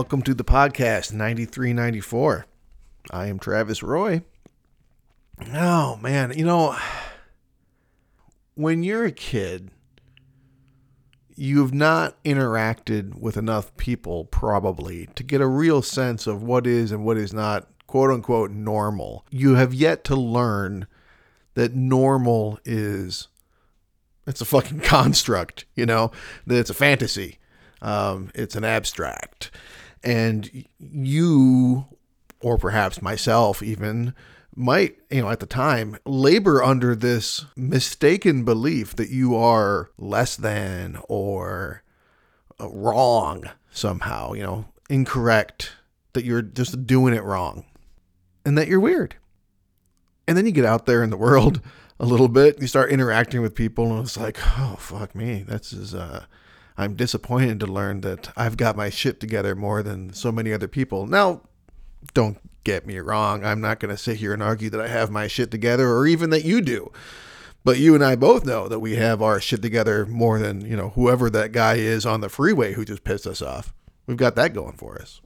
Welcome to the podcast 9394. I am Travis Roy. Oh, man. You know, when you're a kid, you've not interacted with enough people, probably, to get a real sense of what is and what is not, quote unquote, normal. You have yet to learn that normal is. It's a fucking construct, you know, that it's a fantasy. Um, it's an abstract. And you, or perhaps myself even, might, you know, at the time, labor under this mistaken belief that you are less than or uh, wrong somehow, you know, incorrect, that you're just doing it wrong, and that you're weird. And then you get out there in the world a little bit, you start interacting with people, and it's like, oh, fuck me. This is, uh, I'm disappointed to learn that I've got my shit together more than so many other people. Now, don't get me wrong. I'm not going to sit here and argue that I have my shit together or even that you do. But you and I both know that we have our shit together more than, you know, whoever that guy is on the freeway who just pissed us off. We've got that going for us.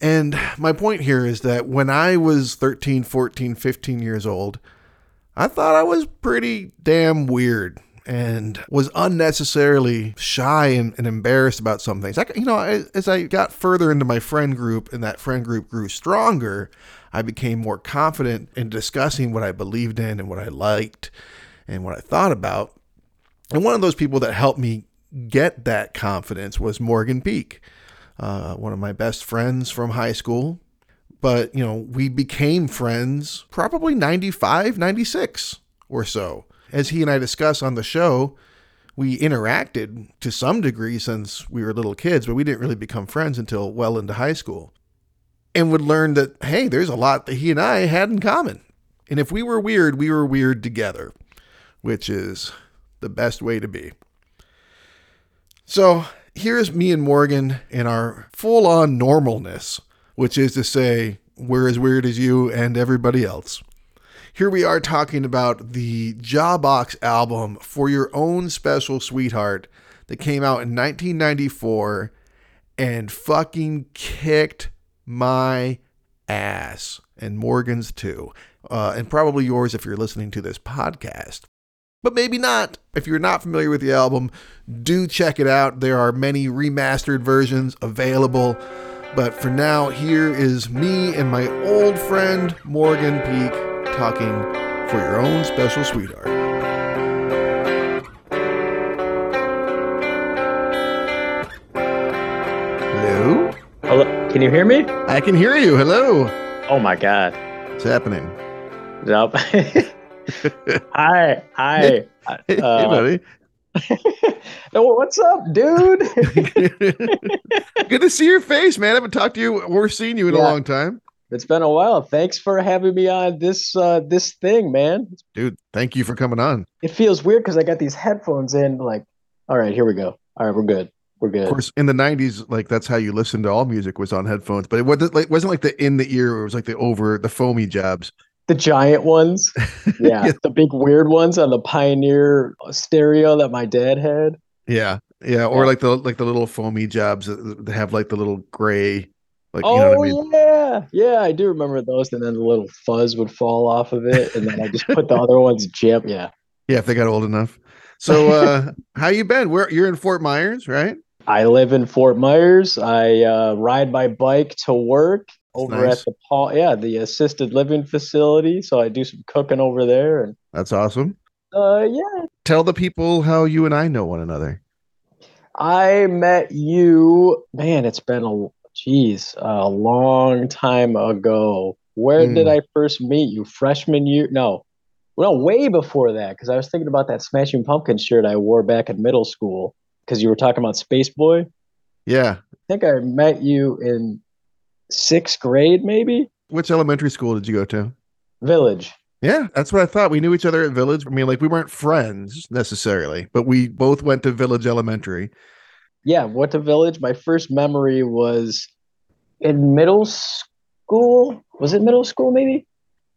And my point here is that when I was 13, 14, 15 years old, I thought I was pretty damn weird and was unnecessarily shy and, and, embarrassed about some things. I, you know, as I got further into my friend group and that friend group grew stronger, I became more confident in discussing what I believed in and what I liked and what I thought about. And one of those people that helped me get that confidence was Morgan Peak, uh, one of my best friends from high school. But, you know, we became friends probably 95, 96 or so as he and I discuss on the show, we interacted to some degree since we were little kids, but we didn't really become friends until well into high school. And would learn that, hey, there's a lot that he and I had in common. And if we were weird, we were weird together, which is the best way to be. So here's me and Morgan in our full on normalness, which is to say, we're as weird as you and everybody else here we are talking about the Jawbox album for your own special sweetheart that came out in 1994 and fucking kicked my ass and Morgan's too. Uh, and probably yours if you're listening to this podcast. But maybe not. If you're not familiar with the album, do check it out. There are many remastered versions available. But for now, here is me and my old friend Morgan Peak talking for your own special sweetheart. Hello? Hello? Can you hear me? I can hear you. Hello. Oh my God. What's happening? Nope. hi. Hi. Uh, hey, buddy. what's up, dude? Good to see your face, man. I haven't talked to you or seen you in yeah. a long time. It's been a while. Thanks for having me on this uh this thing, man. Dude, thank you for coming on. It feels weird because I got these headphones in, like, all right, here we go. All right, we're good. We're good. Of course, in the '90s, like that's how you listened to all music was on headphones, but it wasn't like wasn't like the in the ear. It was like the over the foamy jobs. The giant ones, yeah, yeah, the big weird ones on the Pioneer stereo that my dad had. Yeah, yeah, or yeah. like the like the little foamy jobs that have like the little gray like, oh you know oh, I mean? yeah, yeah, I do remember those. And then the little fuzz would fall off of it, and then I just put the other ones jam. Yeah, yeah, if they got old enough. So, uh how you been? Where you're in Fort Myers, right? I live in Fort Myers. I uh, ride my bike to work over nice. at the Paul, yeah, the assisted living facility. So I do some cooking over there, and that's awesome. Uh, yeah. Tell the people how you and I know one another. I met you, man. It's been a Jeez, a long time ago. Where mm. did I first meet you? Freshman year? No, well, way before that. Because I was thinking about that Smashing Pumpkin shirt I wore back in middle school. Because you were talking about Space Boy. Yeah, I think I met you in sixth grade, maybe. Which elementary school did you go to? Village. Yeah, that's what I thought. We knew each other at Village. I mean, like we weren't friends necessarily, but we both went to Village Elementary yeah, went to Village. My first memory was in middle school. Was it middle school, maybe?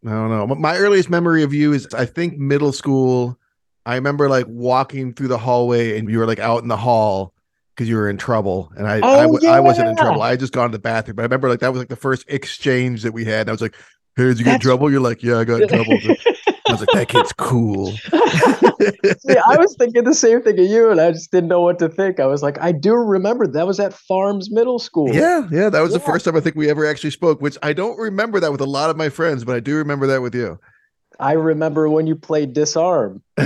I don't know. My earliest memory of you is, I think, middle school. I remember like walking through the hallway and you were like out in the hall because you were in trouble, and I, Oh, I, w- I wasn't in trouble. I had just gone to the bathroom, but I remember like that was like the first exchange that we had. And I was like, "Hey, did you get in trouble?" You're like, "Yeah, I got in trouble." I was like, "That kid's cool." See, I was thinking the same thing of you, and I just didn't know what to think. I was like, I do remember that was at Farms Middle School. Yeah, yeah, that was the first time I think we ever actually spoke, which I don't remember that with a lot of my friends, but I do remember that with you. I remember when you played Disarm,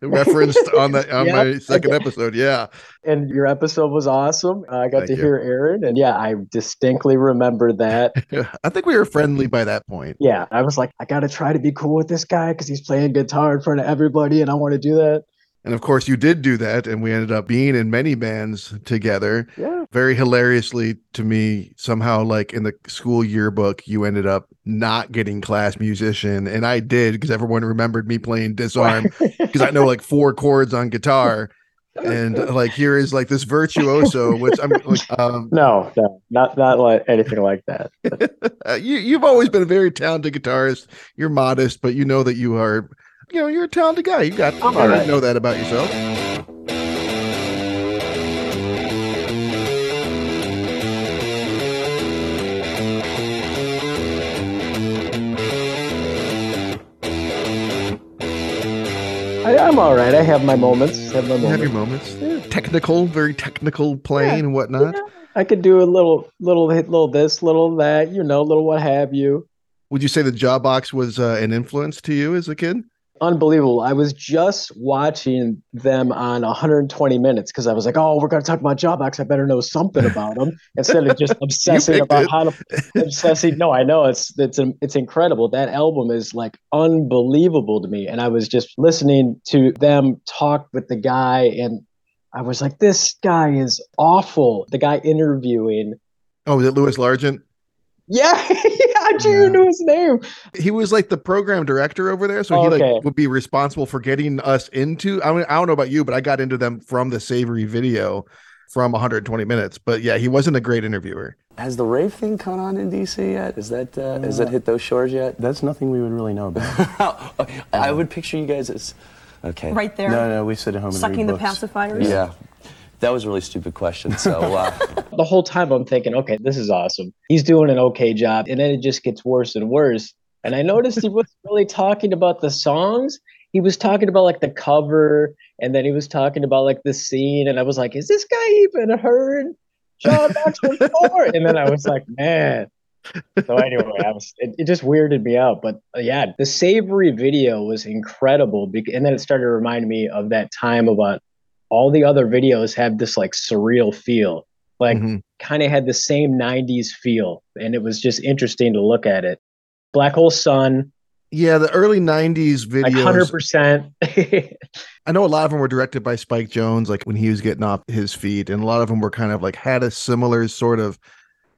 Referenced on the on Yep. my second episode. Yeah. and your episode was awesome. I got Thank to you. hear Aaron, and yeah, I distinctly remember that. I think we were friendly by that point. Yeah, I was like, I got to try to be cool with this guy because he's playing guitar in front of everybody, and I want to do that. And of course, you did do that, and we ended up being in many bands together. Yeah. Very hilariously to me, somehow, like in the school yearbook, you ended up not getting class musician, and I did because everyone remembered me playing disarm because I know like four chords on guitar, and like here is like this virtuoso, which I'm like, um, No, no, not not like anything like that. you you've always been a very talented guitarist. You're modest, but you know that you are, you know, you're a talented guy. You got, I'm gotta alright. know that about yourself. I, I'm all right. I have my moments. Have my You have your moments. moments. Technical, very technical playing and whatnot. Yeah, I could do a little, little little this, little that. You know, little what have you. Would you say the Jawbox was uh, an influence to you as a kid? Unbelievable. I was just watching them on 120 minutes because I was like, oh, we're going to talk about Jawbox. I better know something about them instead of just obsessing about it. how to obsessing. No, I know it's it's it's incredible. That album is like unbelievable to me. And I was just listening to them talk with the guy, and I was like, this guy is awful. The guy interviewing. Oh, was it Lewis Largent? Yeah, I do Yeah. know his name. He was like the program director over there, so he Okay. like would be responsible for getting us into. I mean, I don't know about you, but I got into them from the Savory video from 120 minutes. But yeah, he wasn't a great interviewer. Has the rave thing caught on in DC yet? Is that uh, has that hit those shores yet? That's nothing we would really know about. I would picture you guys as okay. Right there. no, no, we sit at home and Sucking read the books. pacifiers. Yeah. That was a really stupid question. So uh, the whole time I'm thinking, okay, this is awesome. He's doing an okay job. And then it just gets worse and worse. And I noticed he wasn't really talking about the songs. He was talking about like the cover and then he was talking about like the scene. And I was like, is this guy even heard John Knoxville before? And then I was like, man. So anyway, was it, it just weirded me out. But uh, yeah, the savory video was incredible. bec- And then it started to remind me of that time about all the other videos have this like surreal feel. Like Mhm. kind of had the same 90s feel and it was just interesting to look at it black hole sun Yeah, the early 90s like videos. 100% I know a lot of them were directed by Spike Jonze, like when he was getting off his feet, and a lot of them were kind of like had a similar sort of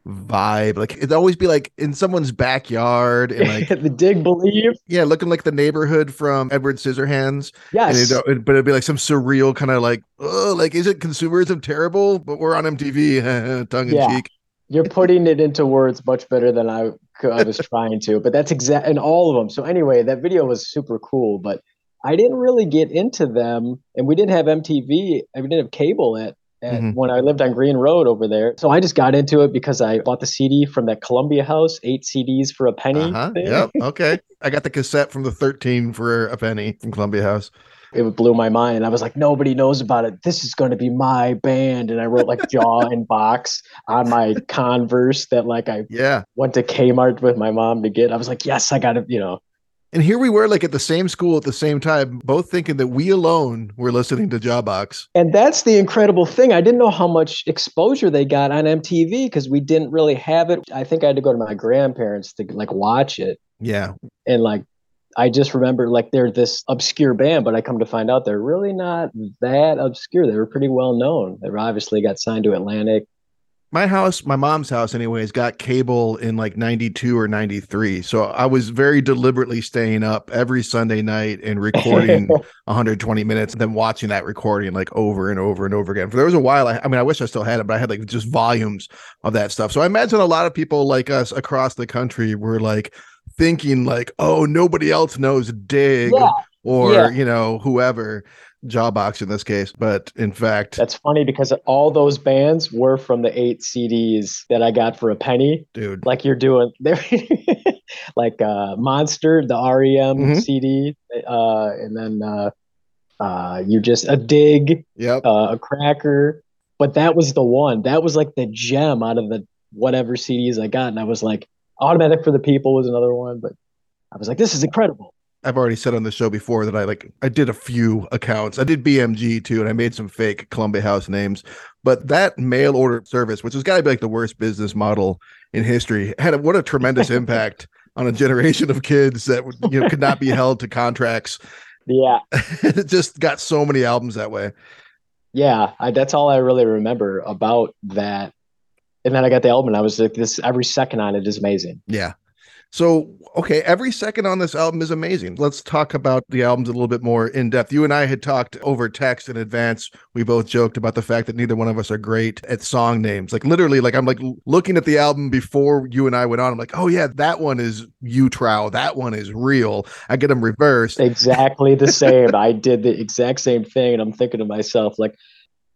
vibe. Like it'd always be like in someone's backyard and like the dig believe yeah, looking like the neighborhood from Edward Scissorhands. And yes it, but it'd be like some surreal kind of like, oh, like is it consumerism terrible? But we're on MTV, tongue in Yeah. cheek. you're putting it into words much better than i, I was trying to but that's exact in all of them so anyway that video was super cool but i didn't really get into them and we didn't have mtv we didn't have cable at, Mhm. when i lived on green road over there so i just got into it because i bought the cd from that columbia house eight cds for a penny Uh-huh. Yep. Okay. I got the cassette from the 13 for a penny from Columbia House. it blew my mind. I was like, nobody knows about it. This is going to be my band. And I wrote like jaw and box on my Converse that like I Yeah. went to Kmart with my mom to get. I was like, yes, I got to, you know. And here we were like at the same school at the same time, both thinking that we alone were listening to Jawbox. And that's the incredible thing. I didn't know how much exposure they got on MTV because we didn't really have it. I think I had to go to my grandparents to like watch it. Yeah. And like, I just remember like they're this obscure band, but I come to find out they're really not that obscure. They were pretty well known. They obviously got signed to Atlantic. My house, my mom's house, anyways, got cable in like 92 or 93. So I was very deliberately staying up every Sunday night and recording 120 minutes and then watching that recording like over and over and over again. For there was a while, I, I mean, I wish I still had it, but I had like just volumes of that stuff. So I imagine a lot of people like us across the country were like thinking, like, oh, nobody else knows Dig Yeah, or, yeah. you know, whoever. Jaw box in this case, but in fact, That's funny because all those bands were from the eight CDs that I got for a penny. dude, Like you're doing, like uh, Monster, the REM Mhm. CD, uh, and then uh, uh, you just a dig, yep, uh, a cracker. But that was the one. That was like the gem out of the whatever CDs I got, and I was like, Automatic for the People was another one, but I was like, this is incredible. I've already said on the show before that I like I did a few accounts. I did BMG too, and I made some fake Columbia House names. But that mail order service, which has got to be like the worst business model in history, had a, what a tremendous impact on a generation of kids that you know could not be held to contracts. Yeah, it just got so many albums that way. yeah. I, that's all I really remember about that. And then I got the album, and I was like, this every second on it is amazing. Yeah. So, okay, every second on this album is amazing. Let's talk about the albums a little bit more in depth. You and I had talked over text in advance. We both joked about the fact that neither one of us are great at song names. Like literally, like I'm like looking at the album before you and I went on. I'm like, oh yeah, that one is U-Trau. That one is real. I get them reversed. exactly the same. I did the exact same thing, and I'm thinking to myself, like,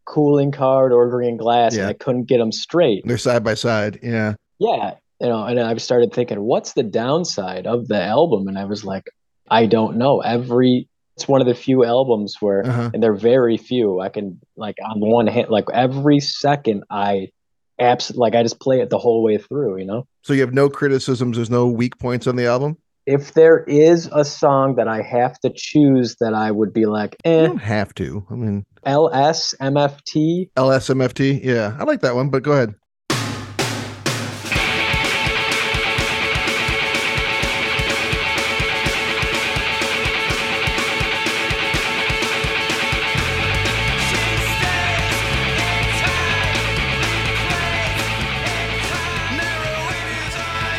cooling card or green glass, Yeah. and I couldn't get them straight. They're side by side. Yeah. Yeah, you know, and I've started thinking, what's the downside of the album? And I was like, I don't know. Every it's one of the few albums where, Uh-huh. and they're very few. I can like on one hand, like every second, I abs like I just play it the whole way through. You know. So you have no criticisms. There's no weak points on the album. if there is a song that I have to choose that I would be like, You eh, don't have to. I mean, LS, MFT, LSMFT. Yeah, I like that one. But go ahead.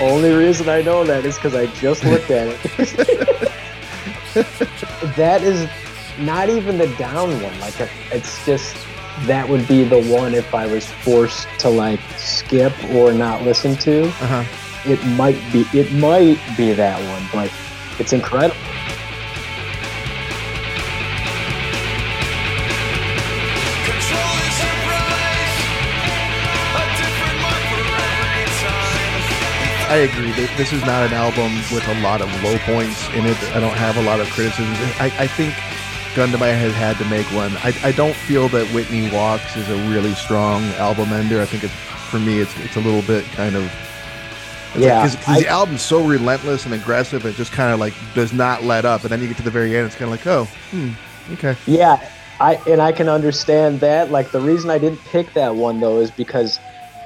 Only reason I know that is because I just looked at it. that is not even the down one. Like, it's just that would be the one if I was forced to like skip or not listen to. Uh huh. It might be, it might be that one, but it's incredible. I agree. This is not an album with a lot of low points in it. I don't have a lot of criticisms. I, I think Gun to My Head had to make one. I, I don't feel that Whitney Walks is a really strong album ender. I think it's for me, it's it's a little bit kind of Yeah, because I- the album's so relentless and aggressive. It just kind of like does not let up, and then you get to the very end, it's kind of like, oh, hmm, okay, Yeah, I and I can understand that. Like the reason I didn't pick that one though is because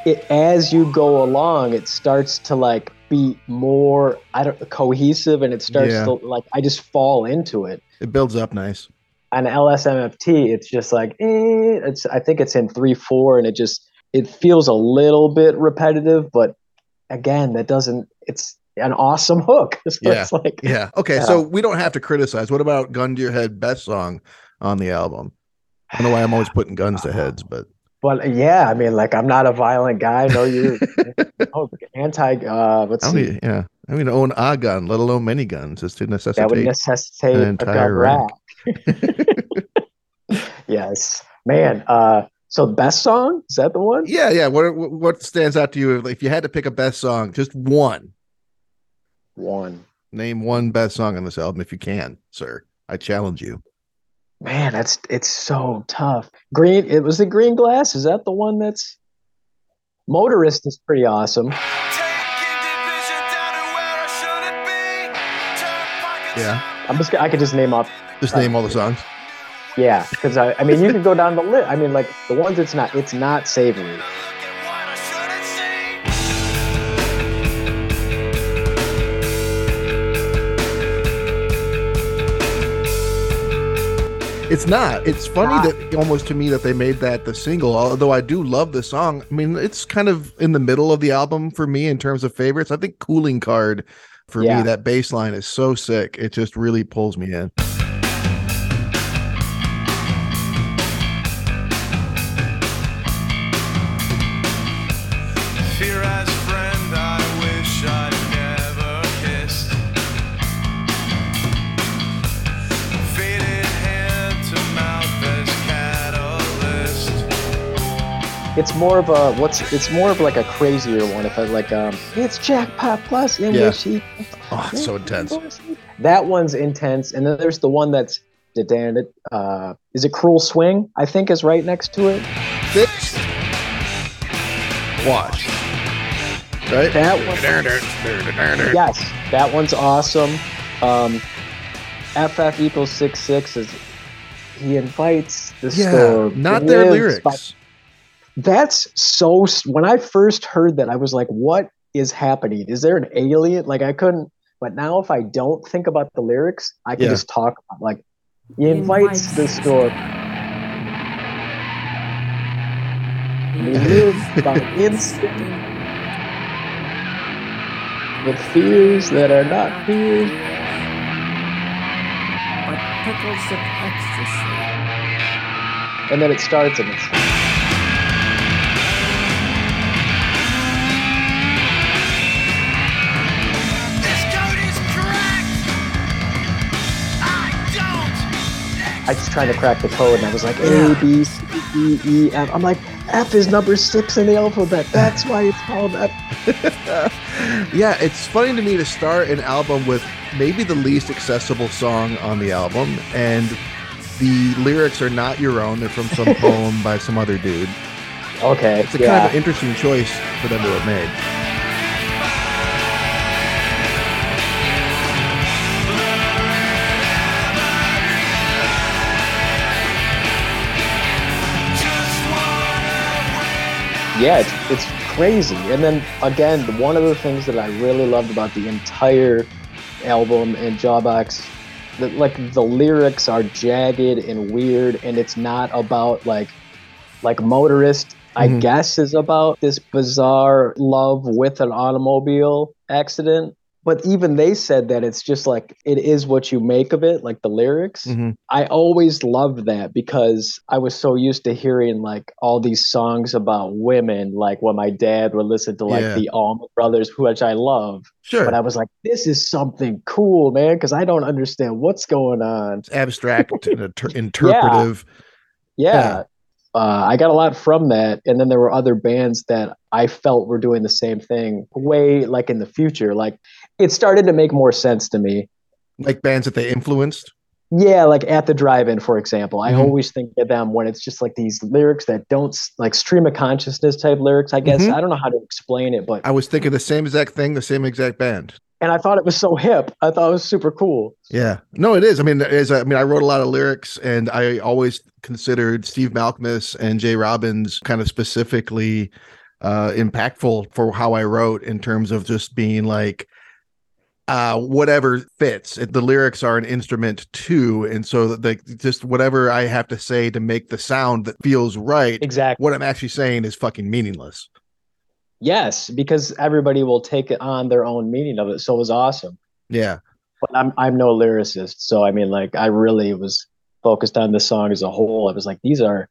it as you go along, it starts to like be more I don't cohesive, and it starts Yeah. to like I just fall into it. it builds up nice. On LSMFT, it's just like eh, it's I think it's in three four, and it just it feels a little bit repetitive, but again, that doesn't. It's an awesome hook. So Yeah, it's like Yeah, okay. Yeah. So we don't have to criticize. What about Gun to Your Head best song on the album? I don't know why I'm always putting guns to heads, but But yeah, I mean, like I'm not a violent guy. No, you're oh, anti. Uh, let's I see. need, yeah. I mean, own a gun, let alone many guns, is to That would necessitate. necessitate an a entire gun rack. rack. yes, man. Uh, so best song is that the one? yeah, yeah. What what stands out to you if, if you had to pick a best song, just one? One. Name one best song on this album if you can, sir. I challenge you. Man, that's it's so tough. Green. It was the Green Glass. Is that the one that's? Motorist is pretty awesome. Taking division down to where I shouldn't be. Turn pockets Yeah. I'm just. I could just name off. Just name all the songs. Yeah, because I. I mean, you could go down the list. I mean, like the ones it's not. It's not savory. It's not. It's funny that almost to me that they made that the single. Although I do love the song. I mean, it's kind of in the middle of the album for me in terms of favorites. I think "Cooling Card" for Yeah. me that bass line is so sick. It just really pulls me in. It's more of a what's it's more of like a crazier one. If I like um it's jackpot plus in Yeah. which he Oh, it's so intense. that one's intense, and then there's the one that's. Uh, is it Cruel Swing? I think is right next to it. Fixed. Watch. Right? That one, yes, that one's awesome. Um, FF equals six six is he invites the Yeah, storm. not their lyrics. That's so. When I first heard that, I was like, "What is happening? Is there an alien?" Like I couldn't. But now, if I don't think about the lyrics, I can Yeah. just talk about like he invites the storm. He lives by instinct with fears that are not fears. But pickles of ecstasy. And then it starts and it's I was trying to crack the code and I was like A B C D E F. I'm like F is number six in the alphabet. That's why it's called F. Yeah, it's funny to me to start an album with maybe the least accessible song on the album, and the lyrics are not your own. They're from some poem by some other dude. Okay, It's a yeah. kind of an interesting choice for them to have made. Yeah, it's, it's crazy. And then again, one of the things that I really loved about the entire album and Jawbox, that like the lyrics are jagged and weird, and it's not about like like motorist. I Mhm. guess is about this bizarre love with an automobile accident. But even they said that it's just like it is what you make of it, like the lyrics. Mhm. I always loved that because I was so used to hearing like all these songs about women, like when my dad would listen to like Yeah. the Allman Brothers, which I love. Sure, But I was like, this is something cool, man, because I don't understand what's going on. it's abstract and inter- interpretive. Yeah. Yeah. Uh, I got a lot from that. And then there were other bands that I felt were doing the same thing way like in the future. Like it started to make more sense to me. Like bands that they influenced. Yeah, like at the drive-in, for example. I Mhm. always think of them when it's just like these lyrics that don't like stream of consciousness type lyrics. I guess Mhm. I don't know how to explain it, but I was thinking the same exact thing, the same exact band. and I thought it was so hip. I thought it was super cool. Yeah, no, it is. I mean, as I mean, I wrote a lot of lyrics, and I always considered Steve Malkmus and Jay Robbins kind of specifically uh, impactful for how I wrote in terms of just being like, uh, whatever fits. It- The lyrics are an instrument too, and so like just whatever I have to say to make the sound that feels right. Exactly. What I'm actually saying is fucking meaningless. Yes, because everybody will take it on their own meaning of it. So it was awesome. Yeah, But I'm I'm no lyricist, so I mean, like I really was focused on the song as a whole. I was like, these are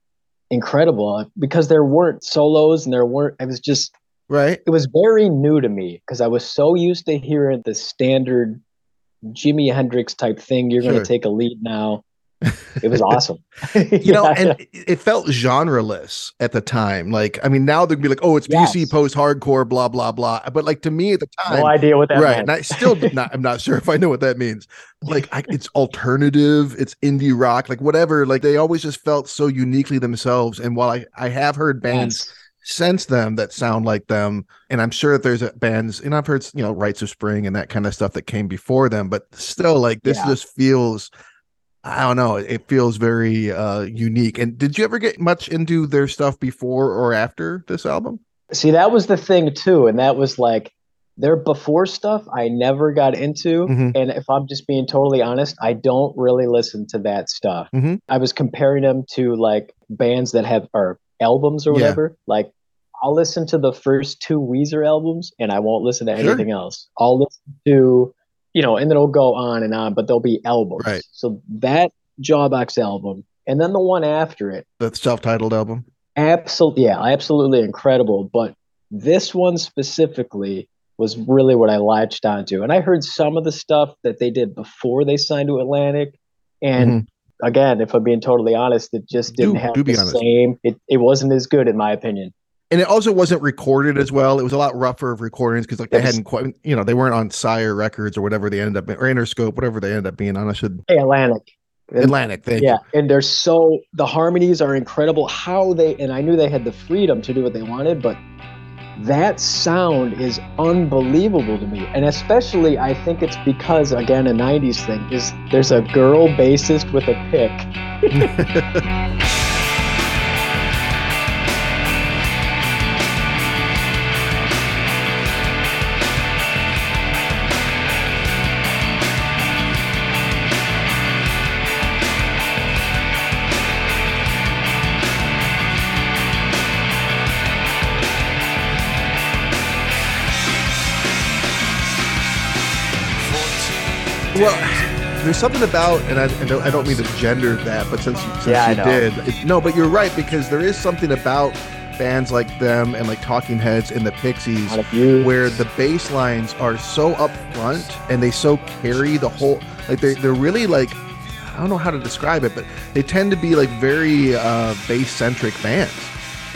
incredible because there weren't solos and there weren't. It was just right. it was very new to me because I was so used to hearing the standard Jimi Hendrix type thing. You're going to take a lead now. It was awesome. you know, and it- felt genreless at the time. Like, I mean, now they'd be like, "Oh, it's Yes. DC post hardcore, blah blah blah." But like to me at the time, no idea what that right? meant. And I still did not. I'm not sure if I know what that means. Like, I, it's alternative, it's indie rock, like whatever. Like they always just felt so uniquely themselves. And while I I have heard bands Yes. Since them that sound like them, and I'm sure that there's bands, and I've heard you know Rites of Spring and that kind of stuff that came before them, but still, like this Yeah. just feels. I don't know. It feels very uh unique. And did you ever get much into their stuff before or after this album? See, that was the thing too, and that was like their before stuff. I never got into, Mhm. and if I'm just being totally honest, I don't really listen to that stuff. Mhm. I was comparing them to like bands that have or albums or Yeah. whatever. Like I'll listen to the first two Weezer albums, and I won't listen to Sure. anything else. I'll listen to, you know, and then it'll go on and on, but there'll be albums. Right. So that Jawbox album, and then the one after it, The self-titled album. absolutely yeah absolutely incredible but this one specifically was really what i latched onto and i heard some of the stuff that they did before they signed to atlantic and Mhm. Again, if I'm being totally honest, it just didn't Do- have do the same. It it wasn't as good in my opinion. and it also wasn't recorded as well. It was a lot rougher of recordings because like they hadn't quite, you know, they weren't on Sire Records or whatever they ended up or Interscope, whatever they ended up being on. I should Atlantic. Atlantic. Thank yeah, and they're so the harmonies are incredible. How they and I knew they had the freedom to do what they wanted, but that sound is unbelievable to me. And especially I think it's because again a 90s thing is there's a girl bassist with a pick. Well, there's something about, and I, I, don't, I don't mean to gender that, but since you, since Yeah, you did, it, no, but you're right because there is something about bands like them and like Talking Heads and the Pixies Out of you. where the bass lines are so upfront and they so carry the whole, like they they're really like, I don't know how to describe it, but they tend to be like very uh, bass centric bands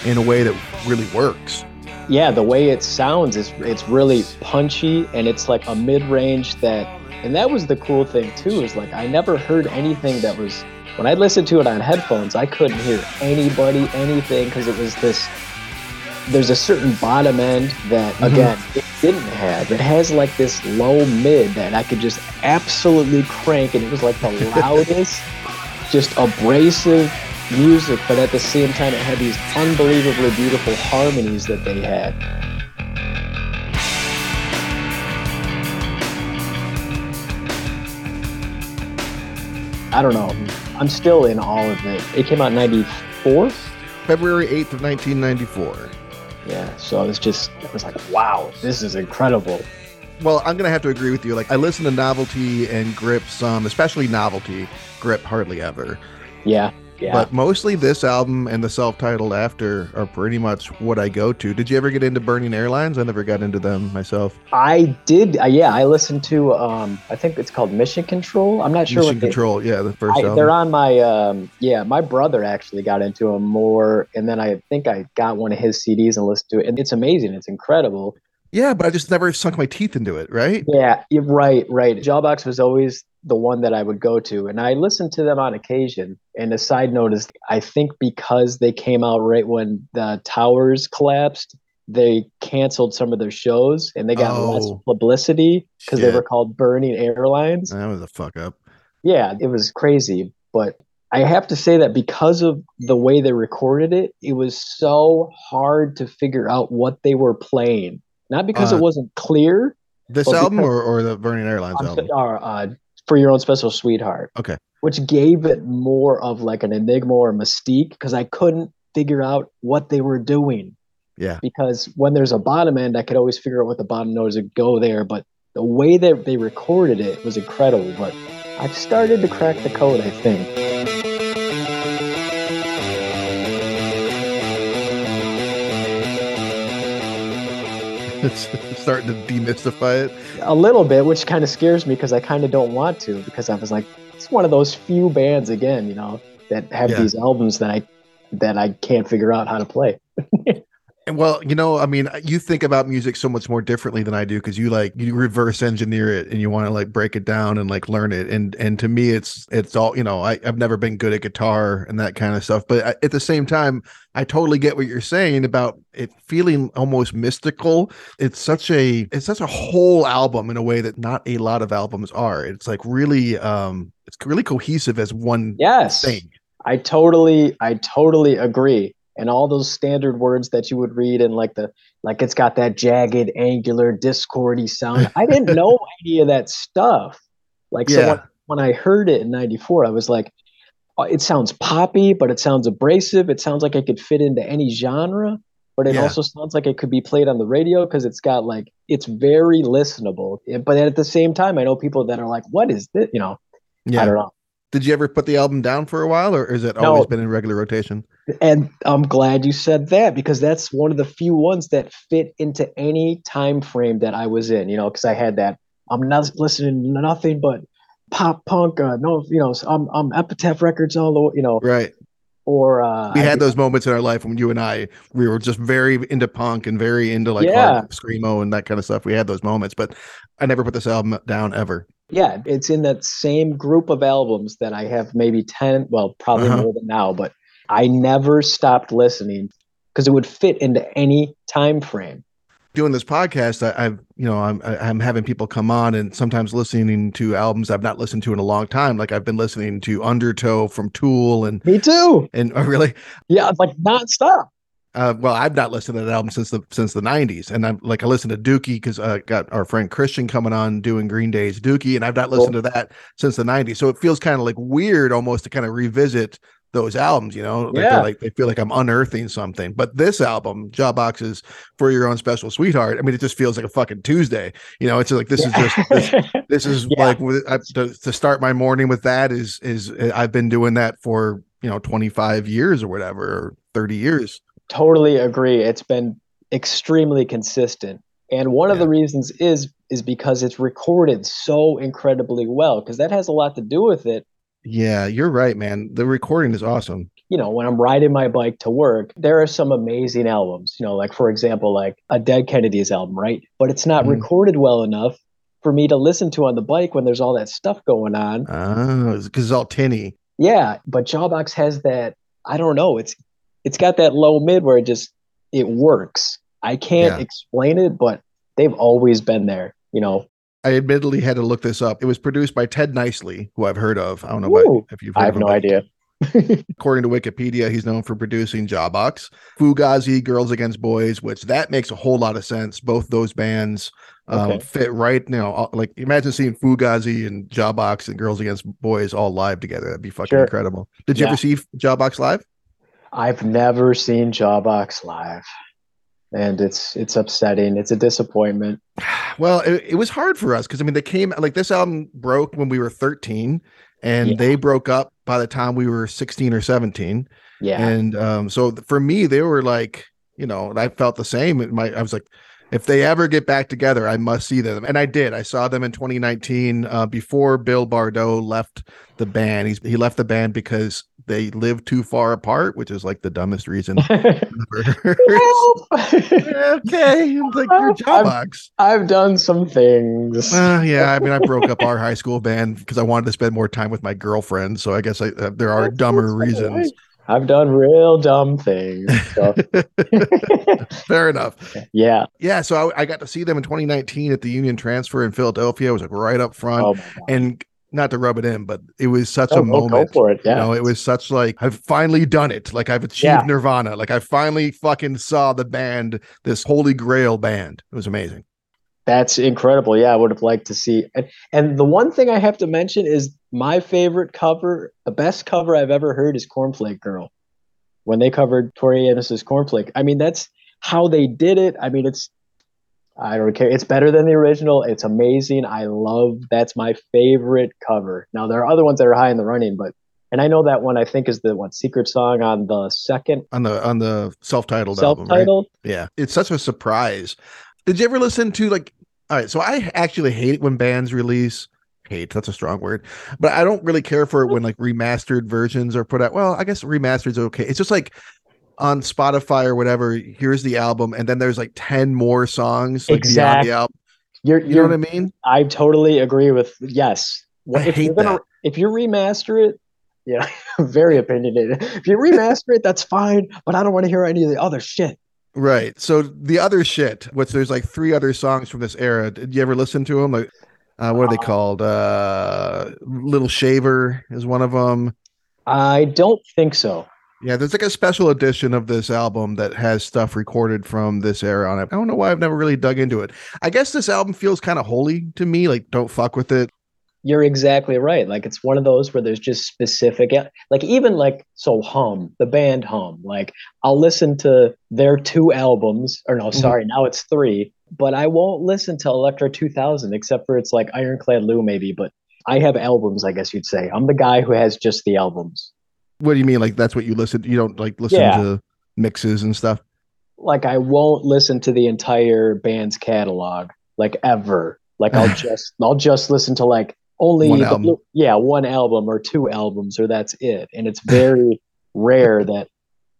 in a way that really works. yeah the way it sounds is it's really punchy and it's like a mid-range that and that was the cool thing too is like i never heard anything that was when i listened to it on headphones i couldn't hear anybody anything because it was this there's a certain bottom end that mm-hmm. again it didn't have. It has like this low mid that i could just absolutely crank and it was like the loudest just abrasive music but at the same time it had these unbelievably beautiful harmonies that they had I don't know. I'm still in all of it. It came out in 94. February 8th of 1994. Yeah. So it was just, it was like, wow, this is incredible. Well, I'm gonna have to agree with you. Like I listen to Novelty and Grip some, especially Novelty. Grip hardly ever. Yeah. Yeah. But mostly this album and the self-titled after are pretty much what I go to. Did you ever get into Burning Airlines? I never got into them myself. I did. Uh, yeah. I listened to, um, I think it's called Mission Control. I'm not sure Mission what they, Control, yeah, the first I, album. they're on my um yeah my brother actually got into them more and then i think i got one of his cds and listened to it and it's amazing it's incredible yeah, but I just never sunk my teeth into it, right? yeah right right jawbox was always the one that i would go to and i listened to them on occasion and a side note is i think because they came out right when the towers collapsed they canceled some of their shows and they got less Oh. publicity because they were called burning airlines That was a fuck up. yeah, it was crazy. But I have to say that because of the way they recorded it, it was so hard to figure out what they were playing. Not because Uh, it wasn't clear, This album or, or the Burning Airlines I'm album? or, uh, for your own special sweetheart. Okay. Which gave it more of like an enigma or mystique because I couldn't figure out what they were doing. Yeah. Because when there's a bottom end, I could always figure out what the bottom notes would go there. But the way that they recorded it was incredible. But I've started to crack the code, I think. starting to demystify it. a little bit, which kind of scares me because I kind of don't want to because I was like, it's one of those few bands again, you know, that have Yeah. these albums that I that I can't figure out how to play. Well, you know, I mean, you think about music so much more differently than I do because you like you reverse engineer it and you want to like break it down and like learn it. And and to me, it's it's all you know. I, I've never been good at guitar and that kind of stuff, but I, at the same time, I totally get what you're saying about it feeling almost mystical. It's such a it's such a whole album in a way that not a lot of albums are. It's like really um it's really cohesive as one Yes, thing. I totally, I totally agree. And all those standard words that you would read and like the like it's got that jagged, angular, discordy sound. I didn't know any of that stuff. Like so when, when I heard it in '94, I was like, oh, it sounds poppy, but it sounds abrasive. It sounds like it could fit into any genre, but it Yeah. also sounds like it could be played on the radio because it's got like it's very listenable. But at the same time, I know people that are like, "What is this?" You know, Yeah. I don't know. Did you ever put the album down for a while, or is it No. always been in regular rotation? And I'm glad you said that because that's one of the few ones that fit into any time frame that I was in, you know, because I had that I'm not listening to nothing but pop punk. Uh, no, you know, I'm I'm Epitaph Records all the way, you know, Right. or uh, We I- had those moments in our life when you and I we were just very into punk and very into like Yeah. hard screamo and that kind of stuff. We had those moments, but I never put this album down ever. Yeah, it's in that same group of albums that I have maybe ten, well, probably Uh-huh. more than now, but I never stopped listening because it would fit into any time frame. Doing this podcast, I, I've you know I'm I'm having people come on and sometimes listening to albums I've not listened to in a long time. Like I've been listening to Undertow from Tool and Me too. and oh, really Yeah, like nonstop. Uh, well, I've not listened to that album since the since the '90s, and I'm like I listened to Dookie because I got our friend Christian coming on doing Green Day's Dookie, and I've not listened to that since the '90s. So it feels kind of like weird almost to kind of revisit those albums, you know? Like Yeah. like they feel like I'm unearthing something. But this album, Jawbox's "For Your Own Special Sweetheart," I mean, it just feels like a fucking Tuesday. You know, it's like this is just this, this is Yeah. like I, to, to start my morning with that is is I've been doing that for you know 25 years or whatever, or 30 years. Totally agree. It's been extremely consistent. And one of the reasons is is because it's recorded so incredibly well because that has a lot to do with it. Yeah, you're right, man. The recording is awesome. You know, when I'm riding my bike to work, there are some amazing albums, you know, like for example, like a Dead Kennedys album, right? But it's not Mhm. recorded well enough for me to listen to on the bike when there's all that stuff going on. Oh, because it's all tinny. Yeah, but Jawbox has that. I don't know. It's it's got that low mid where it just it works. I can't Yeah. explain it, but they've always been there. You know, I admittedly had to look this up. It was produced by Ted Niceley, who I've heard of. I don't know Ooh, if you've heard I have no idea. According to Wikipedia, he's known for producing Jawbox, Fugazi, Girls Against Boys, which that makes a whole lot of sense. Both those bands um, Okay. fit right. You know, all- like imagine seeing Fugazi and Jawbox and Girls Against Boys all live together. That'd be fucking Sure. incredible. Did you Yeah. ever see Jawbox live? I've never seen Jawbox live, and it's it's upsetting. It's a disappointment. Well, it, it was hard for us because I mean they came like this album broke when we were 13 and Yeah. they broke up by the time we were 16 or 17. Yeah, And um so for me they were like, you know, and I felt the same. It might I was like if they ever get back together, I must see them. And I did. I saw them in 2019 uh, before Bill Barbot left the band. He's he left the band because they live too far apart, which is like the dumbest reason okay, it's like your I'm- Jawbox. I've done some things. Uh, yeah, I mean, I broke up our high school band because I wanted to spend more time with my girlfriend. So I guess I, uh, there are dumber reasons. I've done real dumb things. So, Fair enough. yeah. Yeah, so I, I got to see them in 2019 at the Union Transfer in Philadelphia. It was like right up front, Oh and not to rub it in, but it was such Oh, a go- go moment. for it. You Yeah. know, it was such like I've finally done it. Like I've achieved Yeah. Nirvana. Like I finally fucking saw the band, this holy grail band. It was amazing. That's incredible. Yeah, I would have liked to see. And, and the one thing I have to mention is my favorite cover, the best cover I've ever heard is Cornflake Girl. When they covered Tori Amos's Cornflake. I mean, that's how they did it. I mean, it's I don't care. It's better than the original. It's amazing. I love that's my favorite cover. Now there are other ones that are high in the running, but and I know that one I think is the what secret song on the second On the on the self-titled album, right? self-titled. Yeah, it's such a surprise. Did you ever listen to like? All right, so I actually hate it when bands release. Hate that's a strong word, but I don't really care for it when like remastered versions are put out. Well, I guess remastered's okay. It's just like on Spotify or whatever. Here's the album, and then there's like ten more songs like beyond the album. You're, You know you're what I mean? I totally agree with yes. What- I if hate you're gonna that. if you remaster it, yeah, very opinionated. If you remaster it, that's fine, but I don't want to hear any of the other shit. Right. So the other shit, which there's like three other songs from this era. Did you ever listen to them? Like, uh, what are they called? Uh, Little Shaver is one of them. I don't think so. Yeah, there's like a special edition of this album that has stuff recorded from this era on it. I don't know why I've never really dug into it. I guess this album feels kind of holy to me. Like, don't fuck with it. You're exactly right. Like it's one of those where there's just specific like even like so hum, the band hum. Like I'll listen to their two albums or no, Mhm. sorry, now it's three, but I won't listen to Electra 2000 except for it's like Ironclad Lou maybe, but I have albums, I guess you'd say. I'm the guy who has just the albums. What do you mean? Like, that's what you listen? You don't like listen Yeah. to mixes and stuff? like I won't listen to the entire band's catalog like ever. Like I'll just I'll just listen to like only One the yeah one album or two albums or that's it and it's very rare that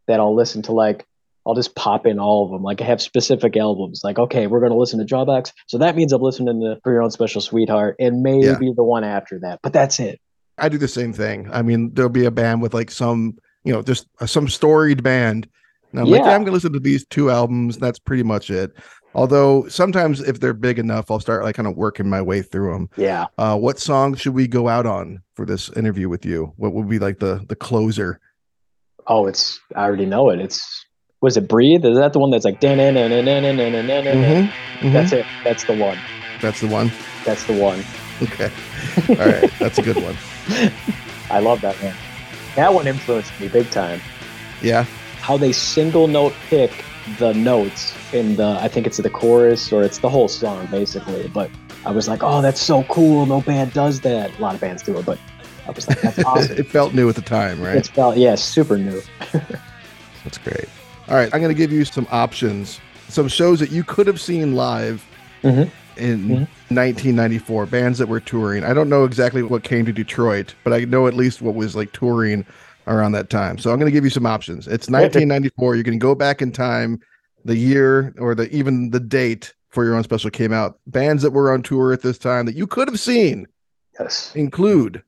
that i'll listen to like i'll just pop in all of them like i have specific albums like okay we're going to listen to Jawbox so that means i'm listening to for your own special sweetheart and maybe the one after that but that's it I do the same thing. I mean, there'll be a band with like some, you know, just uh, some storied band. And I'm like, Yeah. yeah, I'm gonna listen to these two albums. That's pretty much it. Although sometimes if they're big enough, I'll start like kind of working my way through them. yeah Uh, what song should we go out on for this interview with you? What would be like the the closer? oh it's i already know it it's was it breathe is that the one that's like Mhm, mhm. that's it that's the one That's the one. that's the one Okay. All right. That's a good one. i love that one that one influenced me big time Yeah. how they single note pick the notes in the I think it's the chorus or it's the whole song basically. But I was like, oh, that's so cool. No band does that. A lot of bands do it, but I was like, that's awesome. it felt new at the time, right? It felt yeah, super new. That's great. All right, I'm going to give you some options, some shows that you could have seen live Mhm. In Mhm. 1994, bands that were touring. I don't know exactly what came to Detroit, but I know at least what was like touring around that time. So I'm going to give you some options. It's 1994. You can go back in time, the year or the even the date for your own special came out. Bands that were on tour at this time that you could have seen Yes. include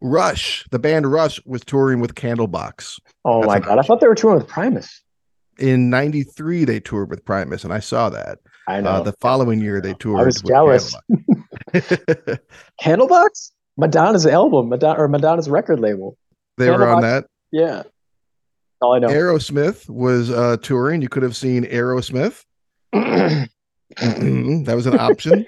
Rush. The band Rush was touring with Candlebox. Oh That's my god, I thought they were touring with Primus. in 93 they toured with primus and i saw that I know. uh, the following year they toured I was with jealous. Candlebox. Candlebox? Madonna's album, Madonna or Madonna's record label. they were on that Yeah. All I know. aerosmith was uh touring you could have seen aerosmith that was an option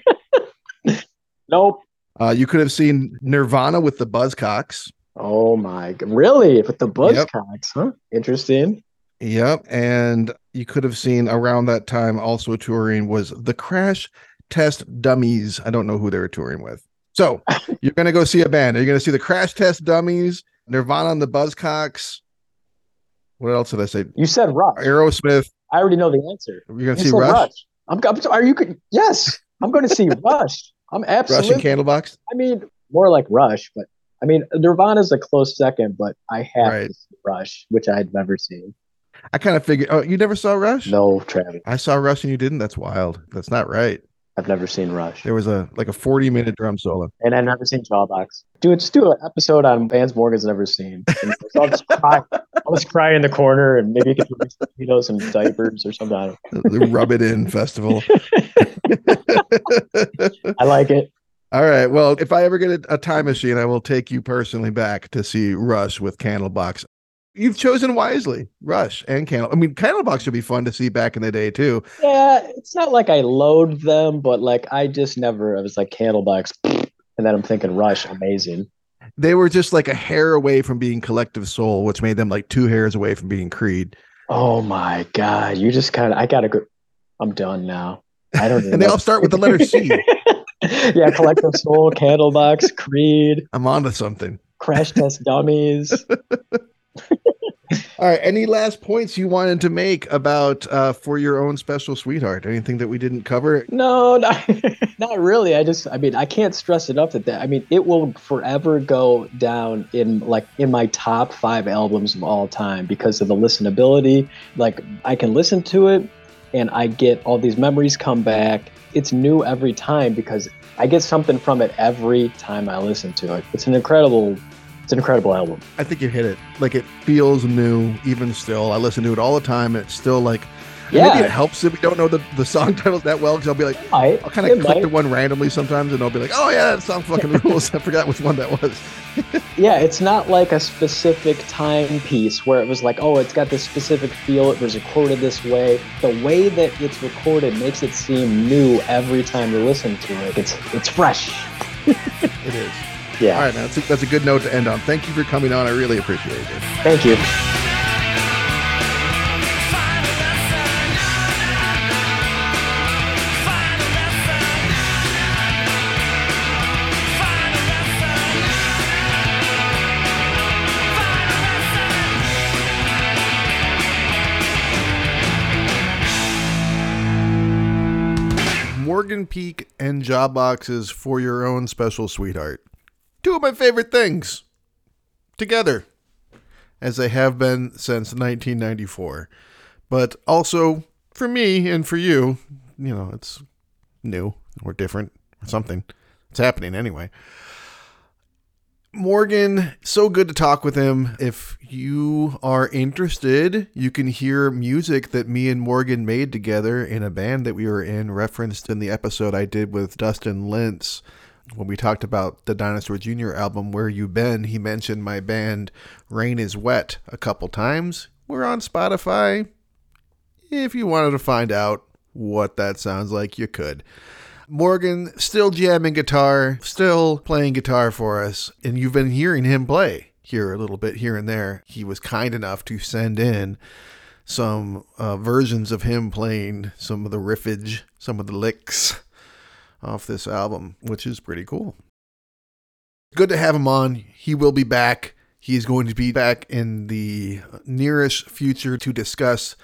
nope. uh you could have seen nirvana with the buzzcocks Oh my. Really? With the Yep. Buzzcocks, huh? Interesting. Yep and you could have seen around that time also touring was the crash test dummies i don't know who they were touring with so you're gonna go see a band are you gonna see the crash test dummies nirvana and the buzzcocks what else did i say You said Rush. aerosmith I already know the answer. you're gonna You see said rush I'm, I'm are you could yes. I'm going to see Rush. I'm rush absolutely. and candlebox I mean, more like Rush, but I mean, Nirvana's a close second, but I have Right. to see Rush, which I'd never seen. I kind of figured oh you never saw rush No, Travis, i saw rush and you didn't that's wild that's not right I've never seen Rush, there was a like a 40 minute drum solo and I've never seen Jawbox. Dude, just do an episode on bands Morgan's never seen. And I'll just cry. I'll just cry in the corner, and maybe you can put mosquitoes and diapers or something. The rub it in festival I like it. All right. Well, if I ever get a, a time machine, I will take you personally back to see Rush with Candlebox. You've chosen wisely, Rush and Candle. I mean, Candlebox should be fun to see back in the day too. Yeah, it's not like I loathe them, but like I just never. I was like Candlebox, and then I'm thinking Rush, amazing. They were just like a hair away from being Collective Soul, which made them like two hairs away from being Creed. Oh my god, you just kind of. I gotta go. I'm done now. I don't. And they all start with the letter C. yeah, Collective Soul, Candlebox, Creed, I'm on to something. Crash Test Dummies. All right. Any last points you wanted to make about uh, for your own special sweetheart? Anything that we didn't cover? No, not, not really. I just, I mean, I can't stress enough that that. I mean, it will forever go down in like in my top five albums of all time because of the listenability. Like, I can listen to it, and I get all these memories come back. It's new every time because I get something from it every time I listen to it. It's an incredible, it's an incredible album. I think you hit it. Like it feels new, even still. I listen to it all the time, and it's still like. Yeah. Maybe it helps if we don't know the, the song titles that well, because I'll be like, I, I'll kind of click might. to one randomly sometimes, and I'll be like, oh yeah, that song fucking rules. I forgot which one that was. Yeah, it's not like a specific timepiece where it was like, oh, it's got this specific feel. It was recorded this way. The way that it's recorded makes it seem new every time you listen to it. It's it's fresh. It is. Yeah. All right, man. That's a, that's a good note to end on. Thank you for coming on. I really appreciate it. Thank you. Morgan Morgan Peak and Jawbox's for your own special sweetheart. Two of my favorite things. Together. As they have been since 1994. But also, for me and for you, you know, it's new or different or something. It's happening anyway. Morgan, so good to talk with him. If you are interested, you can hear music that me and Morgan made together in a band that we were in, referenced in the episode I did with Dustin Lentz when we talked about the Dinosaur Jr. album, Where You Been. He mentioned my band Rain is Wet a couple times. We're on Spotify. If you wanted to find out what that sounds like, you could. Morgan still jamming guitar, still playing guitar for us, and you've been hearing him play here a little bit here and there. He was kind enough to send in some uh, versions of him playing some of the riffage, some of the licks off this album, which is pretty cool. Good to have him on. He will be back. He is going to be back in the nearest future to discuss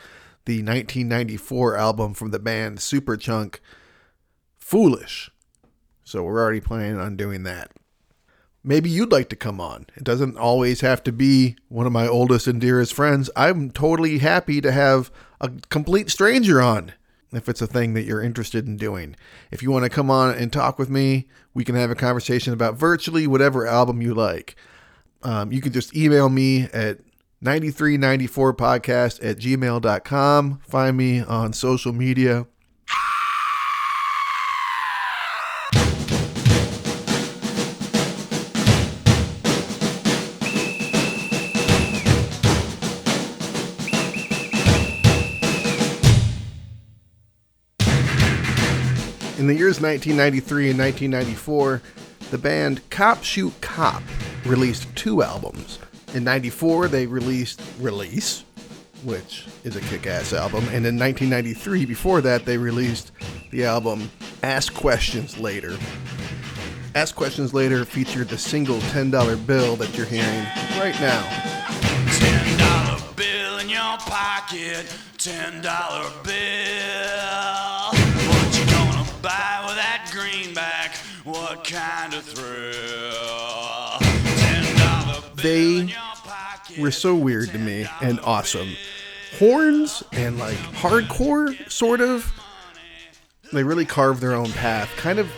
the 1994 album from the band Superchunk foolish. So we're already planning on doing that. Maybe you'd like to come on. It doesn't always have to be one of my oldest and dearest friends. I'm totally happy to have a complete stranger on if it's a thing that you're interested in doing. If you want to come on and talk with me, we can have a conversation about virtually whatever album you like. Um, you can just email me at 9394podcast at gmail.com. Find me on social media. In the years 1993 and 1994, the band Cop Shoot Cop released two albums. In 94, they released Release, which is a kick ass album. And in 1993, before that, they released the album Ask Questions Later. Ask Questions Later featured the single $10 bill that you're hearing right now. Ten dollar bill in your pocket, ten dollar bill. Buy with that greenback? What kind of thrill? Ten dollar bill They in your pocket. were so weird to me and awesome. Horns and like hardcore, sort of. They really carved their own path. Kind of.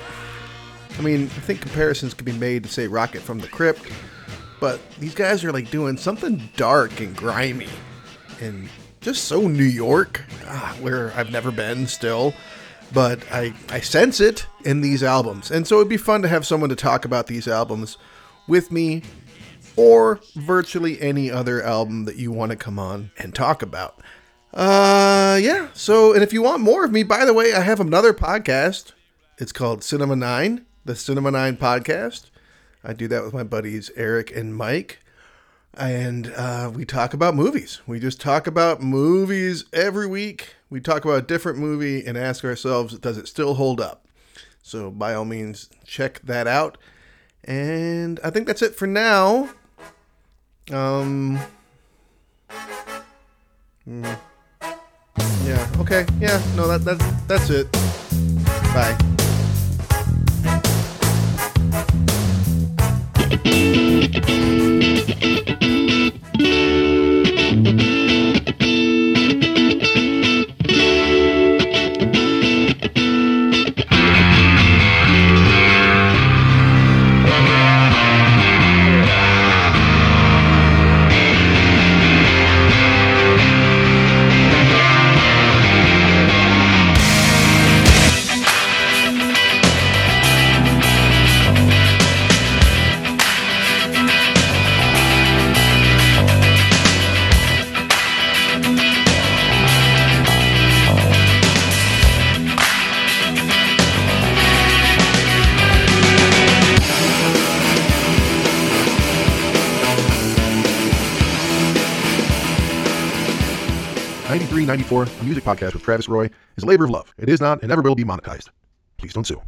I mean, I think comparisons could be made to say Rocket from the Crypt, but these guys are like doing something dark and grimy and just so New York, ah, where I've never been still. But I, I sense it in these albums. And so it'd be fun to have someone to talk about these albums with me or virtually any other album that you want to come on and talk about. Uh, yeah. So, and if you want more of me, by the way, I have another podcast. It's called Cinema Nine, the Cinema Nine podcast. I do that with my buddies Eric and Mike. And uh, we talk about movies. We just talk about movies every week we talk about a different movie and ask ourselves, does it still hold up? So, by all means, check that out. And I think that's it for now. Um. Hmm. Yeah. Okay. Yeah. No. That. That. That's it. Bye. 1994, a music podcast with Travis Roy, is a labor of love. It is not and never will be monetized. Please don't sue.